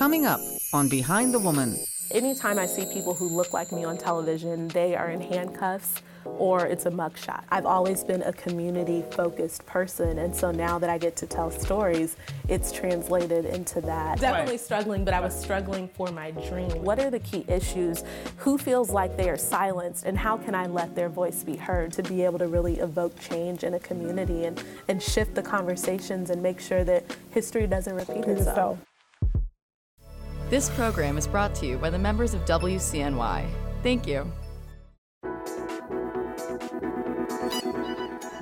Coming up on Behind the Woman. Anytime I see people who look like me on television, they are in handcuffs or it's a mugshot. I've always been a community focused person, and so now that I get to tell stories, it's translated into that. Definitely struggling, but I was struggling for my dream. What are the key issues? Who feels like they are silenced, and how can I let their voice be heard to be able to really evoke change in a community and, and shift the conversations and make sure that history doesn't repeat itself? This program is brought to you by the members of WCNY. Thank you.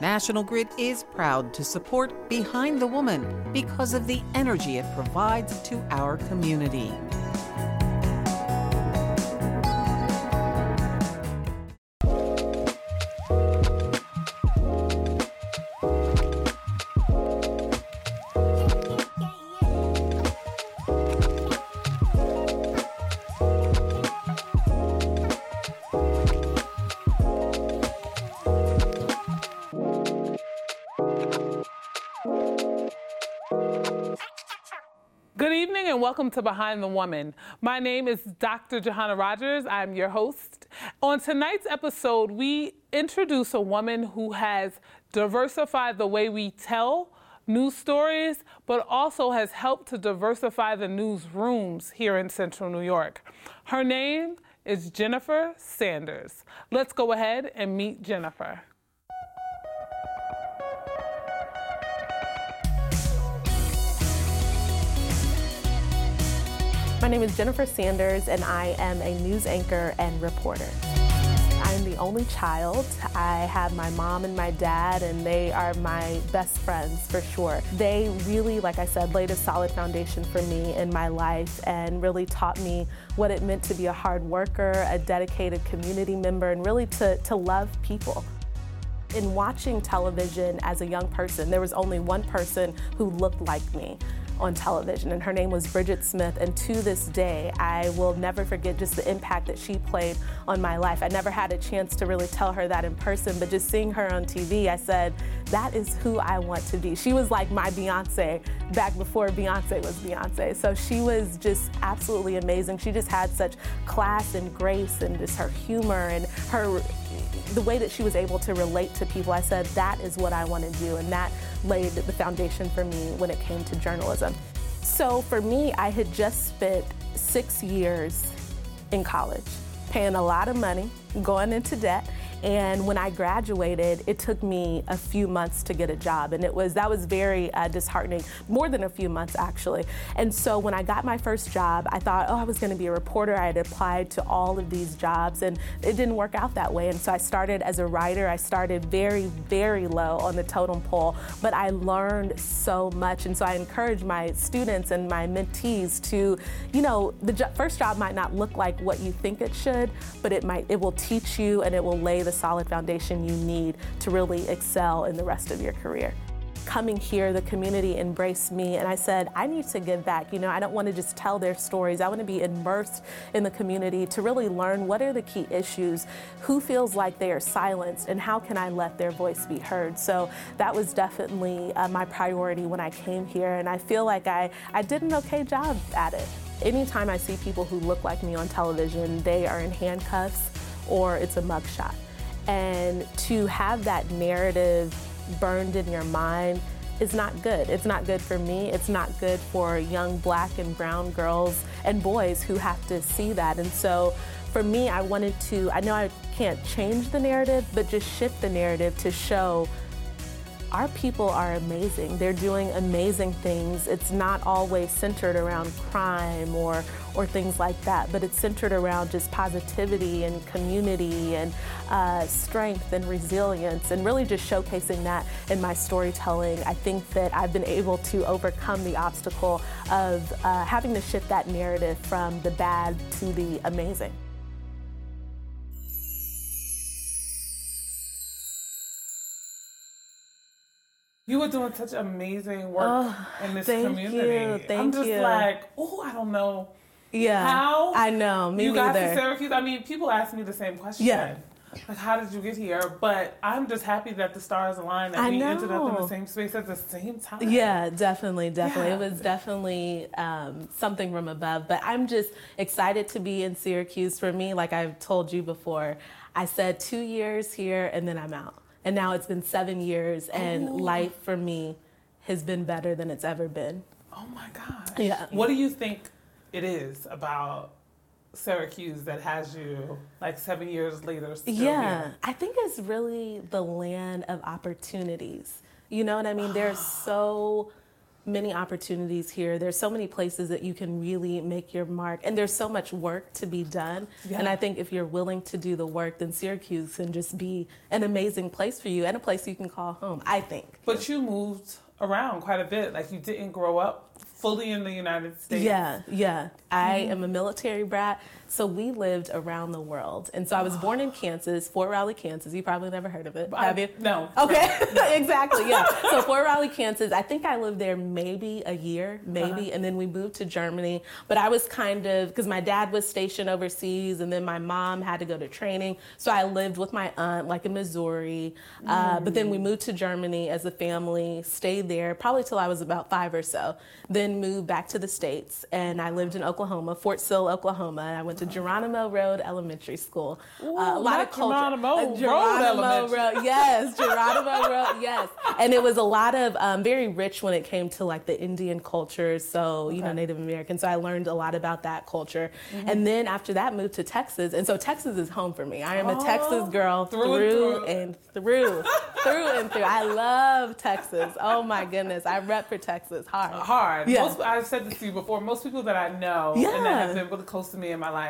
National Grid is proud to support Behind the Woman because of the energy it provides to our community. Welcome to Behind the Woman. My name is Dr. Johanna Rogers. I'm your host. On tonight's episode, we introduce a woman who has diversified the way we tell news stories, but also has helped to diversify the newsrooms here in Central New York. Her name is Jennifer Sanders. Let's go ahead and meet Jennifer. My name is Jennifer Sanders, and I am a news anchor and reporter. I'm the only child. I have my mom and my dad, and they are my best friends for sure. They really, like I said, laid a solid foundation for me in my life and really taught me what it meant to be a hard worker, a dedicated community member, and really to, to love people. In watching television as a young person, there was only one person who looked like me on television, and her name was Bridget Smith. And to this day, I will never forget just the impact that she played on my life. I never had a chance to really tell her that in person, but just seeing her on TV, I said, that is who I want to be. She was like my Beyonce back before Beyonce was Beyonce. So she was just absolutely amazing. She just had such class and grace and just her humor and her the way that she was able to relate to people, I said, that is what I want to do. And that laid the foundation for me when it came to journalism. So for me, I had just spent six years in college, paying a lot of money, going into debt, and when I graduated, it took me a few months to get a job, and it was that was very uh, disheartening. More than a few months actually. And so when I got my first job, I thought, oh, I was going to be a reporter. I had applied to all of these jobs, and it didn't work out that way. And so I started as a writer. I started very, very low on the totem pole, but I learned so much. And so I encourage my students and my mentees to, you know, the jo- first job might not look like what you think it should, but it might. It will teach you, and it will lay the solid foundation you need to really excel in the rest of your career coming here, the community embraced me, and I said, I need to give back. You know, I don't want to just tell their stories. I want to be immersed in the community to really learn what are the key issues, who feels like they are silenced, and how can I let their voice be heard. So that was definitely uh, my priority when I came here, and I feel like I, I did an okay job at it. Anytime I see people who look like me on television, they are in handcuffs or it's a mugshot. And to have that narrative burned in your mind is not good. It's not good for me. It's not good for young black and brown girls and boys who have to see that. And so for me, I wanted to, I know I can't change the narrative, but just shift the narrative to show our people are amazing. They're doing amazing things. It's not always centered around crime or or things like that, but it's centered around just positivity and community and uh, strength and resilience, and really just showcasing that in my storytelling. I think that I've been able to overcome the obstacle of uh, having to shift that narrative from the bad to the amazing. You were doing such amazing work oh, in this thank community. You, thank I'm just you. like, oh, I don't know. Yeah. How I know. Me you neither. got to Syracuse? I mean, people ask me the same question. Yeah. like how did you get here? But I'm just happy that the stars aligned that I we ended up in the same space at the same time. Yeah, definitely, definitely. It was definitely um, something from above. But I'm just excited to be in Syracuse. For me, like I've told you before, I said two years here and then I'm out. And now it's been seven years, and oh. life for me has been better than it's ever been. Oh my god. Yeah. What do you think it is about Syracuse that has you like seven years later? Still Yeah, here? I think it's really the land of opportunities. You know what I mean? There's so many opportunities here. There's so many places that you can really make your mark, and there's so much work to be done. And I think if you're willing to do the work, then Syracuse can just be an amazing place for you and a place you can call home. I think. But you moved around quite a bit. Like you didn't grow up fully in the United States. Yeah, yeah. I Mm-hmm. am a military brat, so we lived around the world. And so I was born in Kansas, Fort Riley, Kansas. You probably never heard of it, I- have you? No. Okay, exactly. Yeah. So Fort Riley, Kansas. I think I lived there maybe a year, maybe, and then we moved to Germany. But I was kind of because my dad was stationed overseas, and then my mom had to go to training, so I lived with my aunt, like in Missouri. Uh, but then we moved to Germany as a family, stayed there probably till I was about five or so. Then moved back to the states, and I lived in Oklahoma, Fort Sill, Oklahoma. I went to Geronimo Road Elementary School. Uh, a lot of culture. Geronimo Uh, Road Geronimo Elementary. Road, yes, Geronimo Road, yes. And it was a lot of um, very rich when it came to like the Indian culture, so you know Native American. So I learned a lot about that culture. Mm-hmm. And then after that, moved to Texas, and so Texas is home for me. I am a Oh, Texas girl through and through through. and through, through and through. I love Texas. Oh my goodness, I rep for Texas hard. hard. Yeah. Most, I've said this to you before. Most people that I know and Yeah. Mm-hmm. that have been really close to me in my life,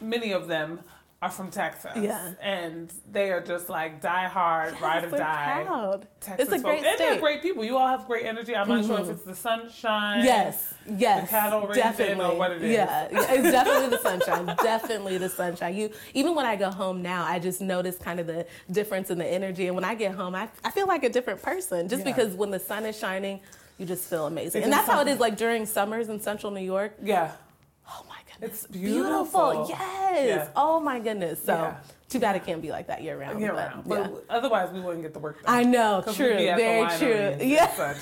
many of them are from Texas. Yeah. And they are just like die hard, ride or die. proud. Texas it's a great folks. And they're state. Mm-hmm. great people. You all have great energy. I'm not sure if it's the sunshine. Yes, yes, the cattle definitely. or what it is. Yeah, yeah, it's definitely the sunshine. definitely the sunshine. You even when I go home now, I just notice kind of the difference in the energy. And when I get home, I, I feel like a different person just Yeah. because when the sun is shining, you just feel amazing. It's and that's how it is like during summers in Central New York. Yeah. Oh It's beautiful. Yes. Yeah. Oh my goodness. So Yeah. too bad it can't be like that year round. Year but, round. But yeah. otherwise, we wouldn't get the work done. I know. True. we'd be at the Very true. Yeah.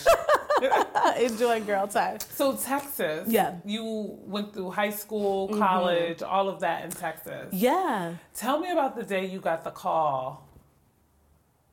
Enjoying girl time. So Texas, Yeah. Mm-hmm. you went through high school, college, all of that in Texas. Yeah. Tell me about the day you got the call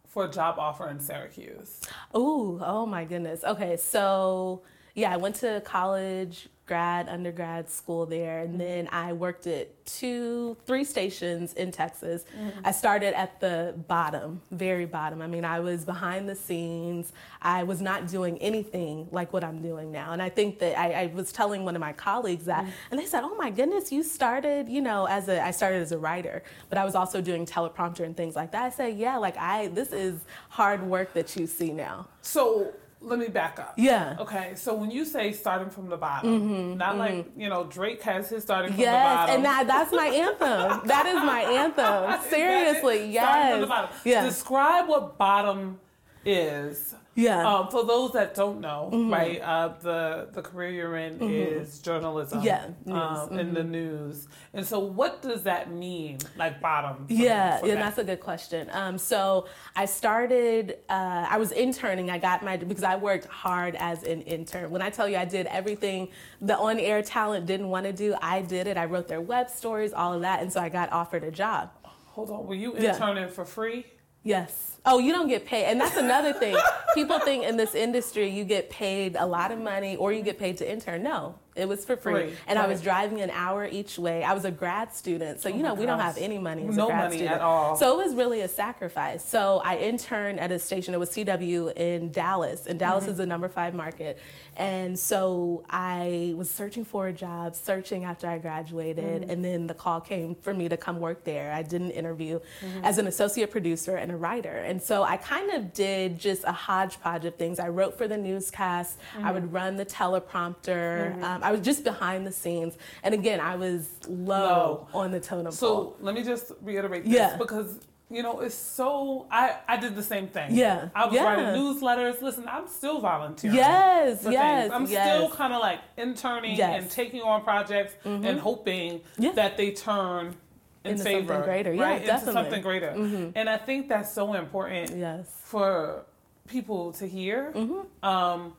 for a job offer in Syracuse. Ooh, oh my goodness. Okay, so yeah, I went to college, grad, undergrad school there, and mm-hmm. then I worked at two, three stations in Texas. Mm-hmm. I started at the bottom, very bottom. I mean, I was behind the scenes. I was not doing anything like what I'm doing now. And I think that I, I was telling one of my colleagues that, mm-hmm. and they said, "Oh my goodness, you started, you know, as a I started as a writer, but I was also doing teleprompter and things like that." I said, "Yeah, like I this is hard work that you see now." So let me back up. Yeah. Okay, so when you say starting from the bottom, mm-hmm, not like mm-hmm. you know Drake has his starting from the bottom. Yes, and that that's my anthem. that is my anthem. Seriously, Starting from the yes. bottom. Yeah. Describe what bottom is. Yeah. Mm-hmm. Um, for those that don't know, right, uh, the the career you're in is journalism. Yeah, Um, in the news. And so, what does that mean, like bottom? Yeah, yeah, that? that's a good question. Um, so I started. Uh, I was interning. I got my because I worked hard as an intern. When I tell you I did everything the on-air talent didn't want to do, I did it. I wrote their web stories, all of that, and so I got offered a job. Hold on, were you Yeah. interning for free? Yes. Oh, you don't get paid. And that's another thing. People think in this industry you get paid a lot of money or you get paid to intern. No, it was for free. Free, And I was driving an hour each way. I was a grad student. So, you know, we don't have any money as No a grad money student. at all. So it was really a sacrifice. So I interned at a station, it was CW in Dallas. And Dallas Mm-hmm. is the number five market. And so I was searching for a job, searching after I graduated. Mm-hmm. And then the call came for me to come work there. I did an interview Mm-hmm. as an associate producer and a writer. And so I kind of did just a hodgepodge of things. I wrote for the newscast, I Mm-hmm. would run the teleprompter. Um, I was just behind the scenes. And again, I was low, on the totem pole. So let me just reiterate this Yeah. because you know it's so. I I did the same thing. Yeah, I was yeah. writing newsletters. Listen, I'm still volunteering. Yes, yes, things. I'm yes. still kind of like interning Yes. Mm-hmm. and taking on projects and hoping Yeah. that they turn in into favor, something greater. Yeah, right? definitely. Into something greater. And I think that's so important Yes. for people to hear. Mm-hmm. Um,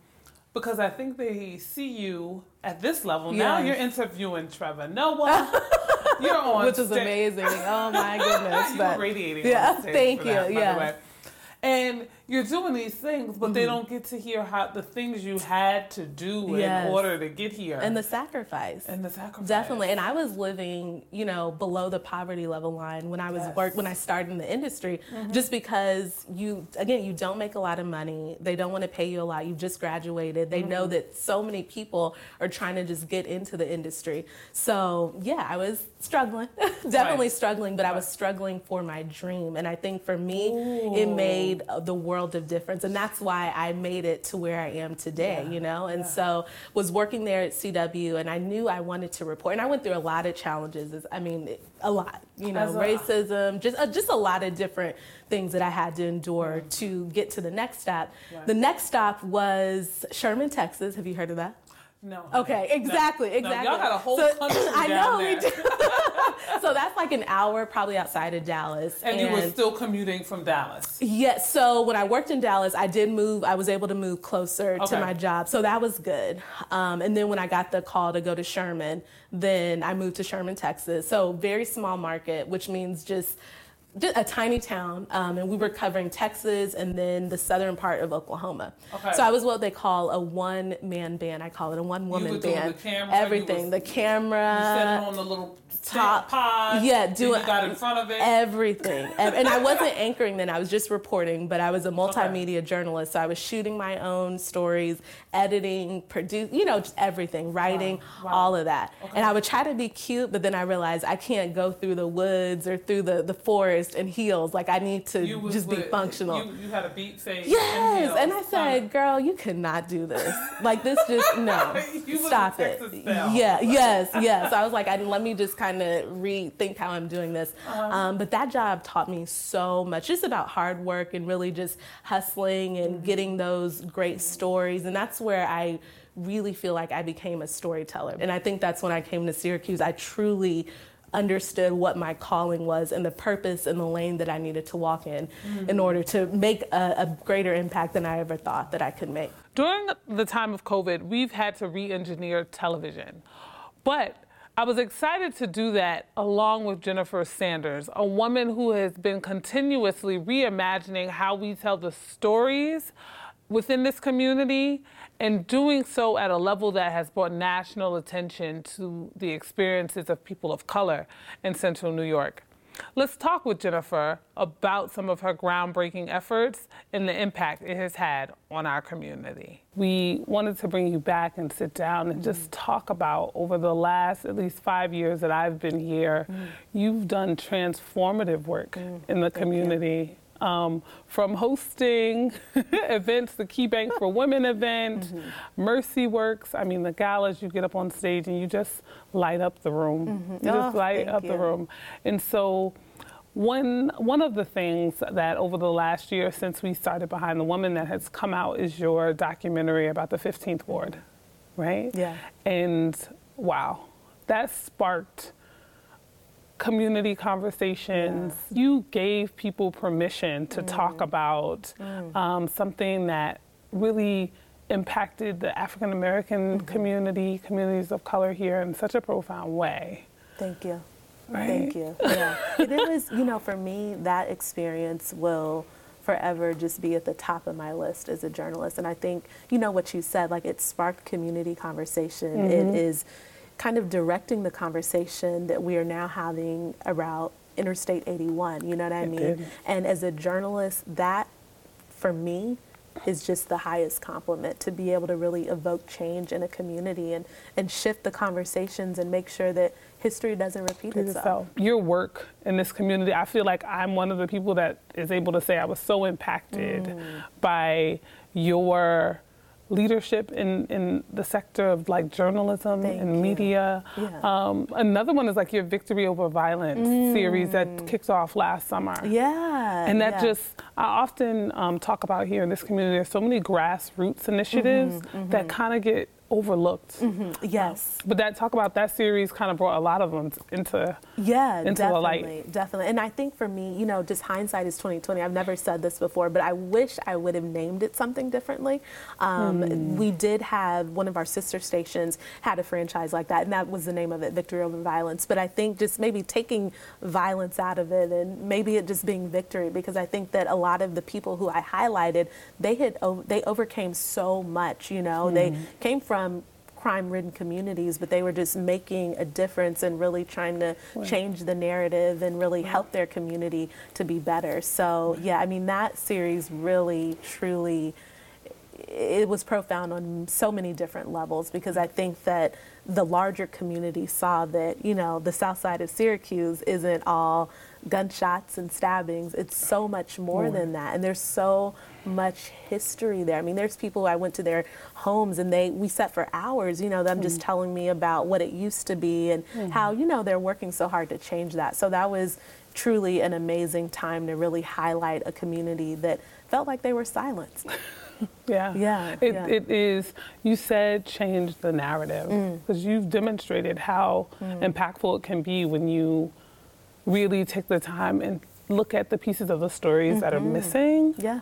because I think they see you at this level. Now you're interviewing Trevor Noah. you're on Which is sta- amazing. Oh my goodness. you but radiating. Yeah, thank you. that, yeah. And you're doing these things, but they mm-hmm. don't get to hear how the things you had to do Yes. in order to get here. And the sacrifice. and the sacrifice. Definitely. And I was living, you know, below the poverty level line when I was Yes. work when I started in the industry mm-hmm. just because you again, you don't make a lot of money. They don't want to pay you a lot. You've just graduated. They know mm-hmm. that so many people are trying to just get into the industry. So, yeah, I was struggling. Definitely Right. struggling, but I was struggling for my dream. And I think for me, it made uh, the world of difference. And that's why I made it to where I am today, you know? And so was working there at CW and I knew I wanted to report. And I went through a lot of challenges. I mean, a lot, you know, a- racism, just, uh, just a lot of different things that I had to endure to get to the next stop. Right. The next stop was Sherman, Texas. Have you heard of that? no. Okay, exactly, No, exactly. y'all got a whole So- country I down know there. we do. so that's like an hour probably outside of Dallas. And, you were still commuting from Dallas. Yes. So when I worked in Dallas, I did move. I was able to move closer Okay. to my job, so that was good. Um, and then when I got the call to go to Sherman, then I moved to Sherman, Texas. So very small market, which means just. A tiny town, um, and we were covering Texas and then the southern part of Oklahoma. Okay. So I was what they call a one-man band. I call it a one-woman were doing band. the camera, you Everything, was- the camera, Sitting on the little top- pod. yeah, doing- You got in front of it. Everything. And I wasn't anchoring then, I was just reporting, but I was a multimedia journalist. So I was shooting my own stories, editing, produce, you know, just everything, writing, Wow. all of that. And I would try to be cute, but then I realized I can't go through the woods or through the, the forest in heels. Like I need to just be functional. You, you had a beat face. Yes, heels, and I said, "Girl, you cannot do this. Like this, just no. Stop it. Style. Yeah, yes, yes. I was like, I, let me just kind of rethink how I'm doing this. Uh-huh. Um, but that job taught me so much, just about hard work and really just hustling and Mm-hmm. getting those great stories. And that's where I really feel like I became a storyteller. And I think that's when I came to Syracuse. I truly understood what my calling was and the purpose and the lane that I needed to walk in Mm-hmm. in order to make a, a greater impact than I ever thought that I could make. During the time of COVID, we've had to re engineer television. But I was excited to do that along with Jennifer Sanders, a woman who has been continuously reimagining how we tell the stories within this community and doing so at a level that has brought national attention to the experiences of people of color in central New York. Let's talk with Jennifer about some of her groundbreaking efforts and the impact it has had on our community. We wanted to bring you back and sit down and just mm-hmm. talk about over the last at least five years that I've been here, mm. you've done transformative work mm. in the community. Um, from hosting events, the Key Bank for Women event, Mercy Works. I mean, the galas, you get up on stage and you just light up the room. You just Oh, light up the room. And so, one one of the things that over the last year since we started Behind the Woman that has come out is your documentary about the 15th Ward, right? Yeah. And wow, that sparked community conversations. You gave people permission to talk mm. about mm. um, something that really impacted the African American mm-hmm. community, communities of color here in such a profound way. Thank you. Right? Thank you. Yeah. it was, you know, for me, that experience will forever just be at the top of my list as a journalist. And I think, you know, what you said, like it sparked community conversation. It mm-hmm. is kind of directing the conversation that we are now having about Interstate 81. You know what I It mean? did. And as a journalist, that for me is just the highest compliment to be able to really evoke change in a community and, and shift the conversations and make sure that history doesn't repeat itself. yourself. Your work in this community, I feel like I'm one of the people that is able to say I was so impacted Mm. by your leadership in, in the sector of like journalism Thank and you. media. Yeah. Um, another one is like your Victory Over Violence series that kicked off last summer. Mm. Yeah. And that yeah. just, I often um, talk about here in this community, there's so many grassroots initiatives Mm-hmm, that kind of get overlooked. Mm-hmm. Yes. But that talk about that series kind of brought a lot of them into yeah, into definitely, the light. Definitely. And I think for me, you know, just hindsight is 2020. I've never said this before, but I wish I would have named it something differently. Um, Hmm. We did have one of our sister stations had a franchise like that, and that was the name of it, Victory Over Violence. But I think just maybe taking violence out of it and maybe it just being victory, because I think that a lot of the people who I highlighted, they had they overcame so much. You know, they came from crime-ridden communities, but they were just making a difference and really trying to change the narrative and really help their community to be better. So yeah, I mean that series really, truly, it was profound on so many different levels because I think that the larger community saw that you know the south side of Syracuse isn't all gunshots and stabbings. It's so much more than that, and there's so much history there. I mean, there's people I went to their homes and they we sat for hours. You know, them just telling me about what it used to be and how you know they're working so hard to change that. So that was truly an amazing time to really highlight a community that felt like they were silenced. Yeah. Yeah, It, yeah. it is, you said change the narrative Mm. because you've demonstrated how impactful it can be when you really take the time and look at the pieces of the stories that are Mm-hmm. missing Yeah.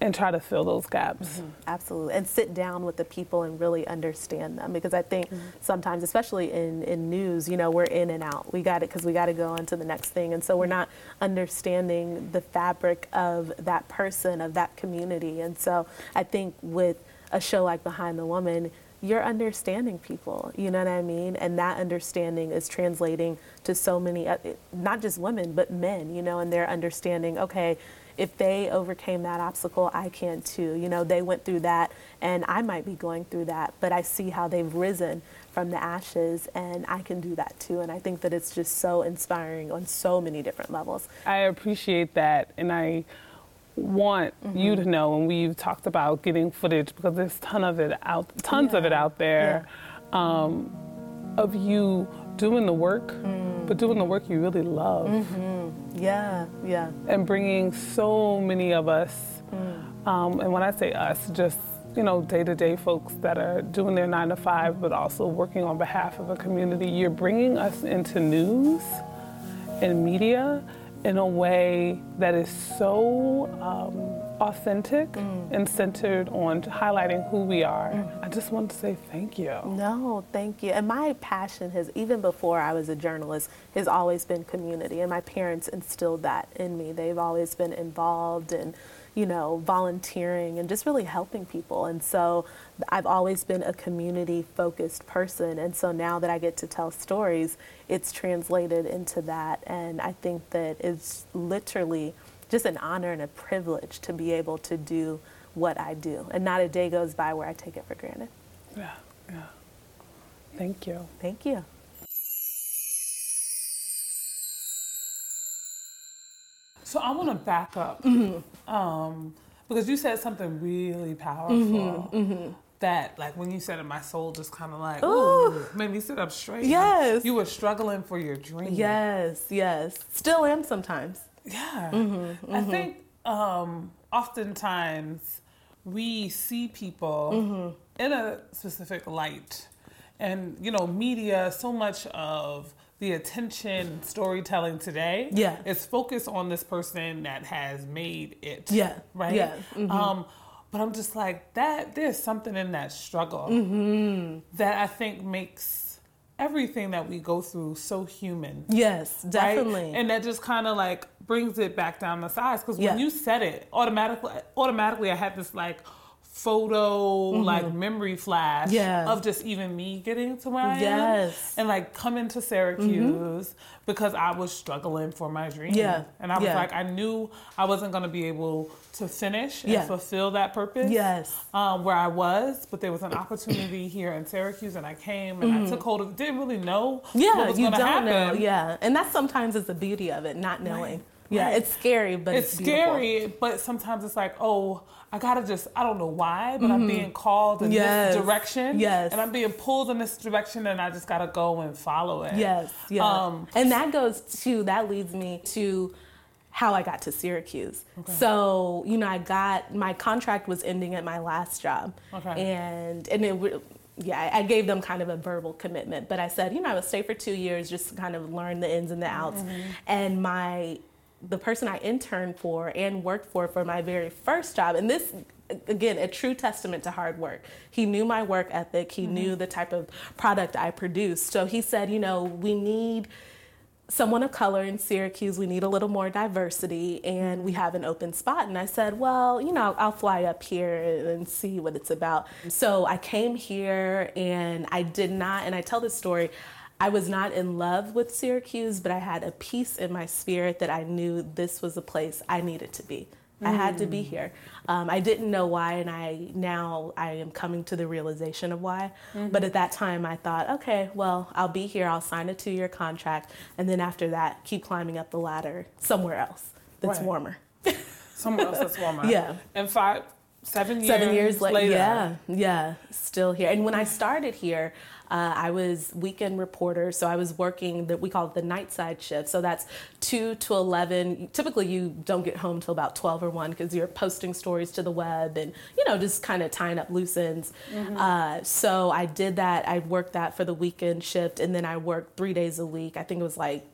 And try to fill those gaps. Mm-hmm. Absolutely. And sit down with the people and really understand them. Because I think mm-hmm. sometimes, especially in, in news, you know, we're in and out. We got it because we got to go on to the next thing. And so we're mm-hmm. not understanding the fabric of that person, of that community. And so I think with a show like Behind the Woman, you're understanding people, you know what I mean? And that understanding is translating to so many, uh, not just women, but men, you know, and they're understanding, okay, if they overcame that obstacle, I can too. You know, they went through that, and I might be going through that, but I see how they've risen from the ashes, and I can do that too. And I think that it's just so inspiring on so many different levels. I appreciate that, and I want you Mm-hmm. to know. And we've talked about getting footage because there's ton of it out, tons of it out there, um, of you doing the work, Mm. but doing the work you really love, Yeah, yeah, and bringing so many of us. Mm. Um, and when I say us, just you know, day-to-day folks that are doing their nine to five, but also working on behalf of a community. You're bringing us into news and media in a way that is so um, authentic mm. and centered on highlighting who we are. Mm. I just want to say thank you. No, thank you. And my passion has, even before I was a journalist, has always been community. And my parents instilled that in me. They've always been involved in, you know, volunteering and just really helping people. And so I've always been a community focused person. And so now that I get to tell stories, it's translated into that. And I think that it's literally just an honor and a privilege to be able to do what I do. And not a day goes by where I take it for granted. Yeah, yeah. Thank you. Thank you. So I want to back up Mm-hmm. um, because you said something really powerful. Mm-hmm, That, like, when you said it, my soul just kind of like, ooh, made me sit up straight. Yes. You were struggling for your dream. Yes, yes. Still am sometimes. Yeah. Mm-hmm, I think um, oftentimes we see people Mm-hmm. in a specific light. And, you know, media, so much of the attention storytelling today Yeah. is focused on this person that has made it. Yeah, Right? yeah, mm-hmm. Um, but I'm just like, that, there's something in that struggle Mm-hmm. that I think makes everything that we go through so human Yes, right? definitely. And that just kind of like brings it back down the sides because Yeah. when you said it, automatically, automatically, I had this like photo, like memory flash Mm-hmm. Of just even me getting to where I am, Yes. Mm-hmm. and like coming to Syracuse because I was struggling for my dream. Yeah. and I was Yeah. like, I knew I wasn't going to be able to finish and fulfill that purpose. Yes. um, where I was, but there was an opportunity here in Syracuse, and I came and I took hold of. Didn't really know. Mm-hmm. yeah, what was you don't know. happen. Yeah, and that sometimes is the beauty of it, not knowing. Yeah, right. it's scary, but it's, it's scary, but sometimes it's like, oh, I gotta just, I don't know why, but I'm being called in Mm-hmm. Yes. this direction. Yes. And I'm being pulled in this direction, and I just gotta go and follow it. Yes, yeah. Um, and that goes to that leads me to how I got to Syracuse. So, you know, I got my contract was ending at my last job. Okay. And and it yeah, I gave them kind of a verbal commitment, but I said, you know, I would stay for two years just to kind of learn the ins and the outs. And my, the person I interned for and worked for for my very first job, and this, again, a true testament to hard work. He knew my work ethic. He knew mm-hmm. the type of product I produced. So he said, you know, we need someone of color in Syracuse. We need a little more diversity, and we have an open spot. And I said, well, you know, I'll fly up here and see what it's about. So I came here, and I did not, and I tell this story. I was not in love with Syracuse, but I had a peace in my spirit that I knew this was a place I needed to be. I had to be here. Um, I didn't know why, and I now I am coming to the realization of why. But at that time, I thought, okay, well, I'll be here. I'll sign a two-year contract, and then after that, keep climbing up the ladder somewhere else that's Right. warmer. Somewhere else that's warmer. Yeah. And five, seven years. Seven years la- later. yeah, yeah, still here. And when I started here, uh, I was weekend reporter, so I was working that we call it the night side shift. So that's two to eleven. Typically, you don't get home till about twelve or one because you're posting stories to the web and you know just kind of tying up loose ends. Uh, so I did that. I worked that for the weekend shift, and then I worked three days a week. I think it was like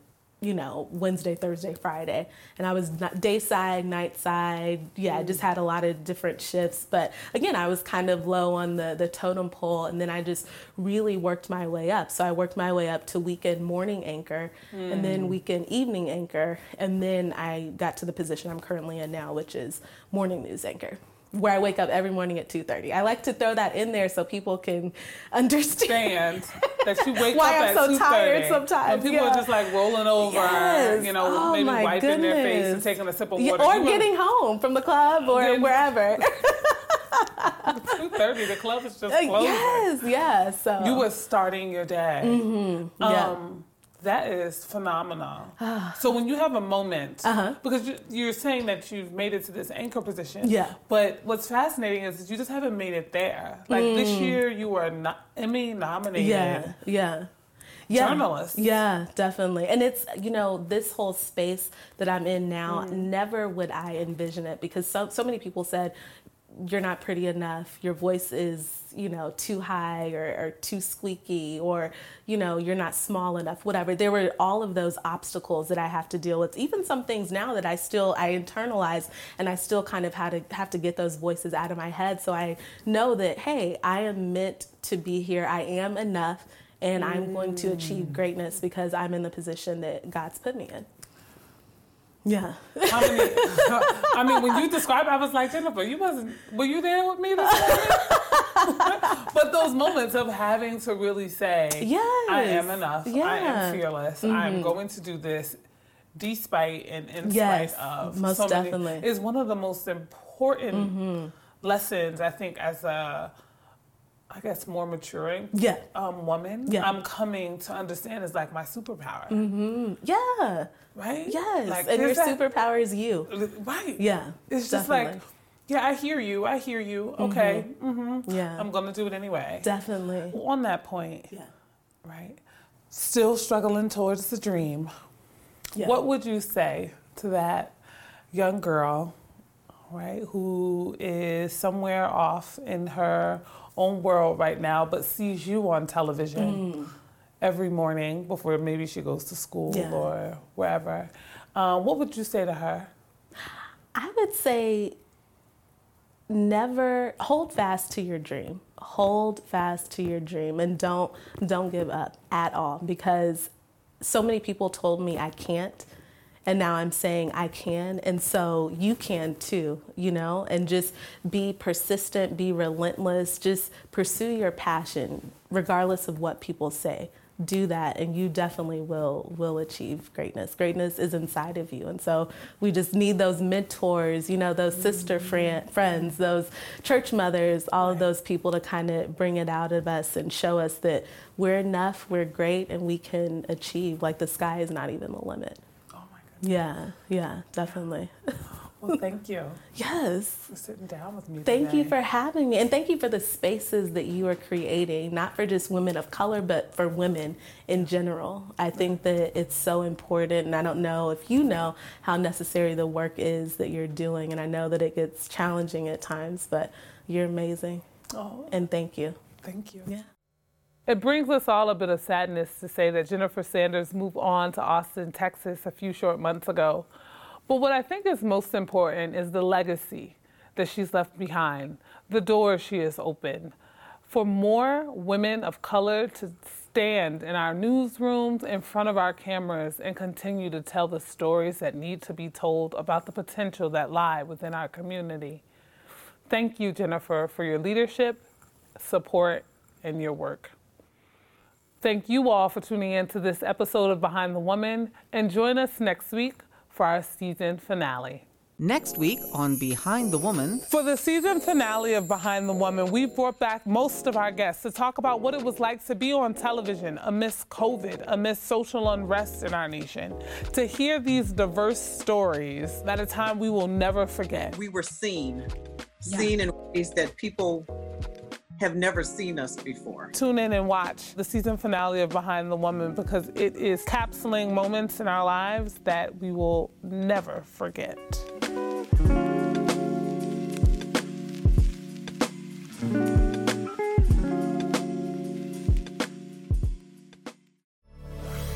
you know, Wednesday, Thursday, Friday. And I was day side, night side. Yeah, I just mm. had a lot of different shifts. But again, I was kind of low on the, the totem pole. And then I just really worked my way up. So I worked my way up to weekend morning anchor and then mm. weekend evening anchor. And then I got to the position I'm currently in now, which is morning news anchor. Where I wake up every morning at 2:30. I like to throw that in there so people can understand Stand that you wake Why up I'm at so tired sometimes, And people yeah. are just like rolling over, Yes. you know, Oh, maybe wiping their face and taking a sip of Yeah, water. or You getting home from the club or Getting- wherever. 2:30, the club is just closing. yes, yeah. So You were starting your day. Mm-hmm. yeah. That is phenomenal. so when you have a moment, Uh-huh. because you, you're saying that you've made it to this anchor position, Yeah. But what's fascinating is that you just haven't made it there. Like this year, you were no- Emmy nominated. Mm. yeah, yeah. Yeah, Journalist. Yeah, definitely. And it's, you know, this whole space that I'm in now, Mm. never would I envision it because so, so many people said, you're not pretty enough, your voice is, you know, too high or, or too squeaky, or, you know, you're not small enough, whatever. There were all of those obstacles that I have to deal with. Even some things now that I still, I internalize and I still kind of had to have to get those voices out of my head. So I know that, hey, I am meant to be here. I am enough and I'm going to achieve mm. greatness because I'm in the position that God's put me in. Yeah. How many, I mean, when you described, it, I was like Jennifer, you wasn't. Were you there with me this morning? but those moments of having to really say, Yes. I am enough. I Yeah. Mm-hmm. am fearless. I'm going to do this, despite and in Yes, spite of. most so definitely. Mm-hmm. is one of the most important lessons I think as a, I guess, more maturing. Yeah. Um, woman, Yeah. I'm coming to understand is like my superpower, Yeah. right? Yes. Like, and your that- superpower is you. Right. Yeah. It's just definitely. like, yeah, I hear you. I hear you. Okay. Mm-hmm. Yeah. I'm going to do it anyway. definitely. On that point, Yeah. right? Still struggling towards the dream. Yeah. What would you say to that young girl, right, who is somewhere off in her own world right now, but sees you on television every morning before maybe she goes to school Mm. Yeah. or wherever? Um, what would you say to her? I would say never hold fast to your dream. Hold fast to your dream and don't don't give up at all because so many people told me I can't and now I'm saying I can and so you can too, you know, and just be persistent, be relentless, just pursue your passion regardless of what people say. Do that and you definitely will will achieve greatness. Greatness is inside of you. And so we just need those mentors, you know, those sister friend, friends, those church mothers, all of those people to kind of bring it out of us and show us that we're enough, we're great and we can achieve like the sky is not even the limit. Yeah, yeah, definitely. Well, thank you Yes. for sitting down with me. Thank you for having me. And thank you for the spaces that you are creating, not for just women of color, but for women in general. I think that it's so important. And I don't know if you know how necessary the work is that you're doing. And I know that it gets challenging at times, but you're amazing. Oh, And thank you. Thank you. Yeah. It brings us all a bit of sadness to say that Jennifer Sanders moved on to Austin, Texas a few short months ago. But what I think is most important is the legacy that she's left behind, the doors she has opened. For more women of color to stand in our newsrooms in front of our cameras and continue to tell the stories that need to be told about the potential that lie within our community. Thank you, Jennifer, for your leadership, support, and your work. Thank you all for tuning in to this episode of Behind the Woman, and join us next week for our season finale. Next week on Behind the Woman. For the season finale of Behind the Woman, we brought back most of our guests to talk about what it was like to be on television amidst COVID, amidst social unrest in our nation. To hear these diverse stories at a time we will never forget. We were seen, seen in ways that people have never seen us before. Tune in and watch the season finale of Behind the Woman because it is capsuling moments in our lives that we will never forget.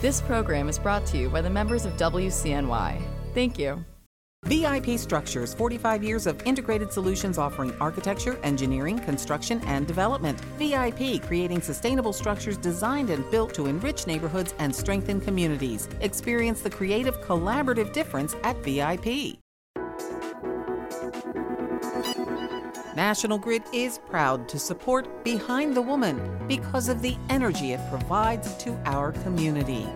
This program is brought to you by the members of WCNY. Thank you. VIP Structures 45 years of integrated solutions offering architecture, engineering, construction, and development. VIP creating sustainable structures designed and built to enrich neighborhoods and strengthen communities. Experience the creative, collaborative difference at VIP. National Grid is proud to support Behind the Woman because of the energy it provides to our community.